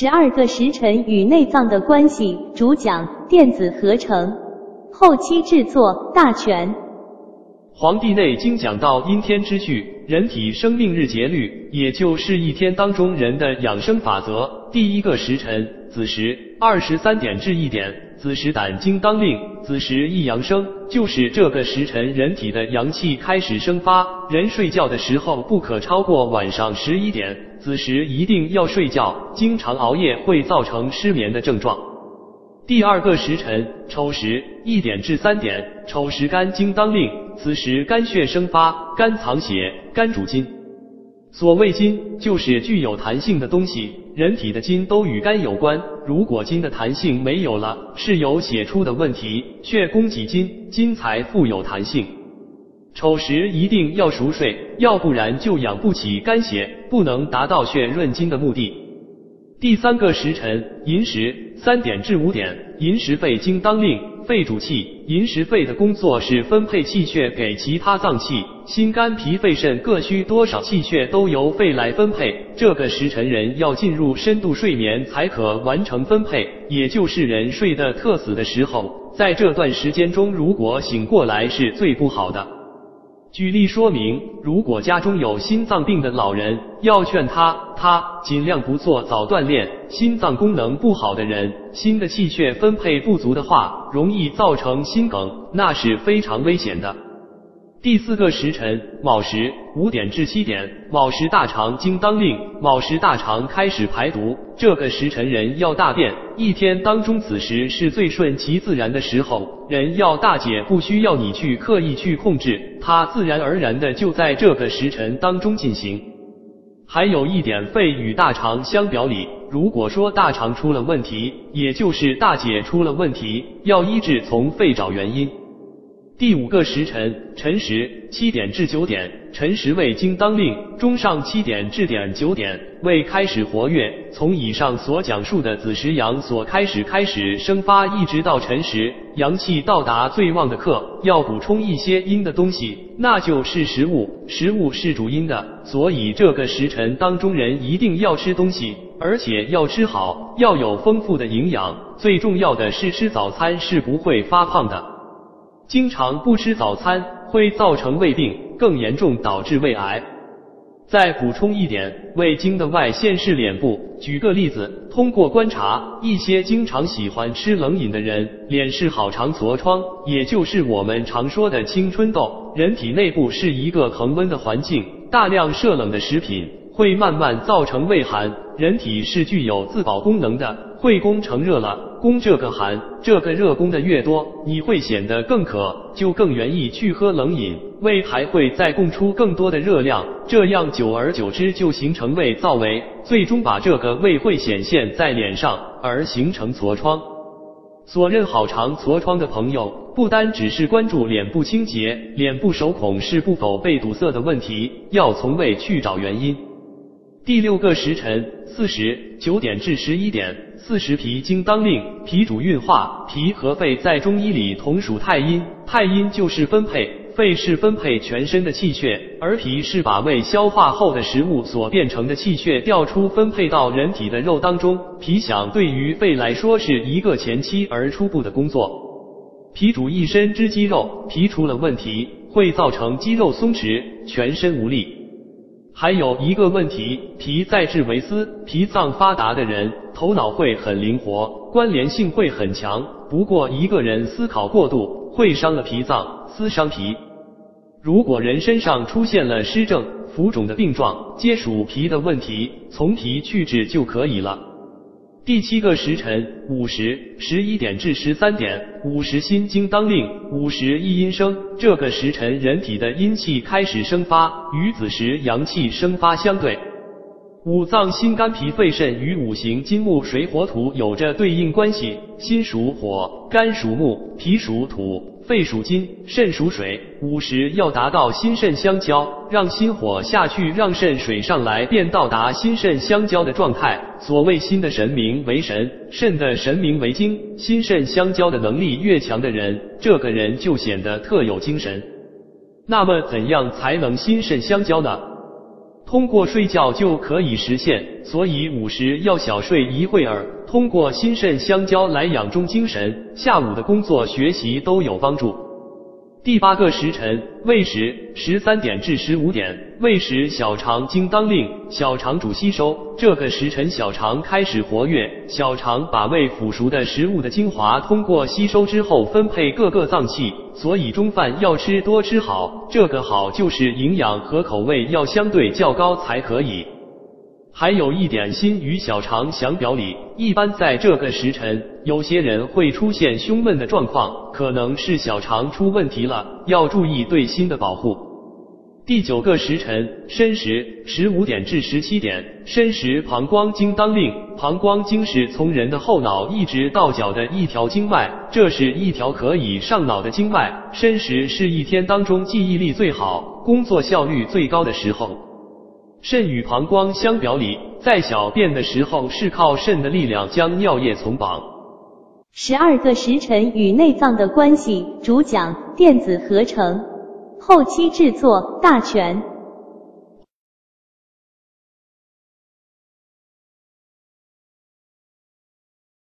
十二个时辰与内脏的关系，主讲电子合成，后期制作大全。《黄帝内经》讲到阴天之序，人体生命日节律，也就是一天当中人的养生法则。第一个时辰子时，二十三点至一点，子时胆经当令，子时一阳生，就是这个时辰人体的阳气开始生发。人睡觉的时候不可超过晚上十一点，子时一定要睡觉，经常熬夜会造成失眠的症状。第二个时辰丑时，一点至三点，丑时肝经当令，此时肝血生发，肝藏血，肝主筋。所谓筋，就是具有弹性的东西，人体的筋都与肝有关。如果筋的弹性没有了，是有血出的问题。血供给筋，筋才富有弹性。丑时一定要熟睡，要不然就养不起肝血，不能达到血润筋的目的。第三个时辰寅时，三点至五点，寅时肺经当令，肺主气，寅时肺的工作是分配气血给其他脏器，心肝脾肺肾各需多少气血都由肺来分配。这个时辰人要进入深度睡眠才可完成分配，也就是人睡得特死的时候，在这段时间中如果醒过来是最不好的。举例说明，如果家中有心脏病的老人，要劝他，他尽量不做早锻炼。心脏功能不好的人，心的气血分配不足的话，容易造成心梗，那是非常危险的。第四个时辰卯时，五点至七点，卯时大肠经当令，卯时大肠开始排毒。这个时辰人要大便，一天当中此时是最顺其自然的时候，人要大解，不需要你去刻意去控制，它自然而然的就在这个时辰当中进行。还有一点，肺与大肠相表里。如果说大肠出了问题，也就是大解出了问题，要医治从肺找原因。第五个时辰辰时，七点至九点，辰时胃经当令，中上七点至点九点，未开始活跃。从以上所讲述的子时阳所开始开始生发，一直到辰时，阳气到达最旺的刻，要补充一些阴的东西，那就是食物。食物是主阴的，所以这个时辰当中人一定要吃东西，而且要吃好，要有丰富的营养。最重要的是吃早餐是不会发胖的。经常不吃早餐会造成胃病，更严重导致胃癌。再补充一点，胃经的外线是脸部。举个例子，通过观察，一些经常喜欢吃冷饮的人，脸是好长痤疮，也就是我们常说的青春痘。人体内部是一个恒温的环境，大量摄冷的食品会慢慢造成胃寒。人体是具有自保功能的，会攻成热了。攻这个寒，这个热攻的越多，你会显得更渴，就更愿意去喝冷饮，胃还会再供出更多的热量，这样久而久之就形成胃燥为，最终把这个胃会显现在脸上，而形成痤疮。所认好肠痤疮的朋友，不单只是关注脸部清洁，脸部手孔是不否被堵塞的问题，要从胃去找原因。第六个时辰巳时，九点至十一点。巳时脾经当令，脾主运化，脾和肺在中医里同属太阴，太阴就是分配，肺是分配全身的气血，而脾是把胃消化后的食物所变成的气血调出分配到人体的肉当中。脾想对于肺来说是一个前期而初步的工作。脾主一身之肌肉，脾出了问题，会造成肌肉松弛，全身无力。还有一个问题，脾在志为思，脾脏发达的人，头脑会很灵活，关联性会很强。不过一个人思考过度，会伤了脾脏，思伤脾。如果人身上出现了湿症、浮肿的病状，皆属脾的问题，从脾去治就可以了。第七个时辰午时，十一点至十三点，午时心经当令，午时一阴生。这个时辰人体的阴气开始生发，与子时阳气生发相对。五脏心肝脾肺肾与五行金木水火土有着对应关系，心属火，肝属木，脾属土，肺属金，肾属水。午时要达到心肾相交，让心火下去，让肾水上来，便到达心肾相交的状态。所谓心的神明为神，肾的神明为精，心肾相交的能力越强的人，这个人就显得特有精神。那么怎样才能心肾相交呢？通过睡觉就可以实现，所以午时要小睡一会儿，通过心肾相交来养中精神，下午的工作学习都有帮助。第八个时辰未时，十三点至十五点。未时，小肠经当令，小肠主吸收。这个时辰，小肠开始活跃，小肠把未腐熟的食物的精华通过吸收之后分配各个脏器，所以中饭要吃多吃好。这个好就是营养和口味要相对较高才可以。还有一点，心与小肠相表里，一般在这个时辰，有些人会出现胸闷的状况，可能是小肠出问题了，要注意对心的保护。第九个时辰申时，十五点至十七点，申时膀胱经当令，膀胱经是从人的后脑一直到脚的一条经脉，这是一条可以上脑的经脉。申时是一天当中记忆力最好、工作效率最高的时候。肾与膀胱相表里，在小便的时候是靠肾的力量将尿液从膀。十二个时辰与内脏的关系，主讲电子合成，后期制作大全。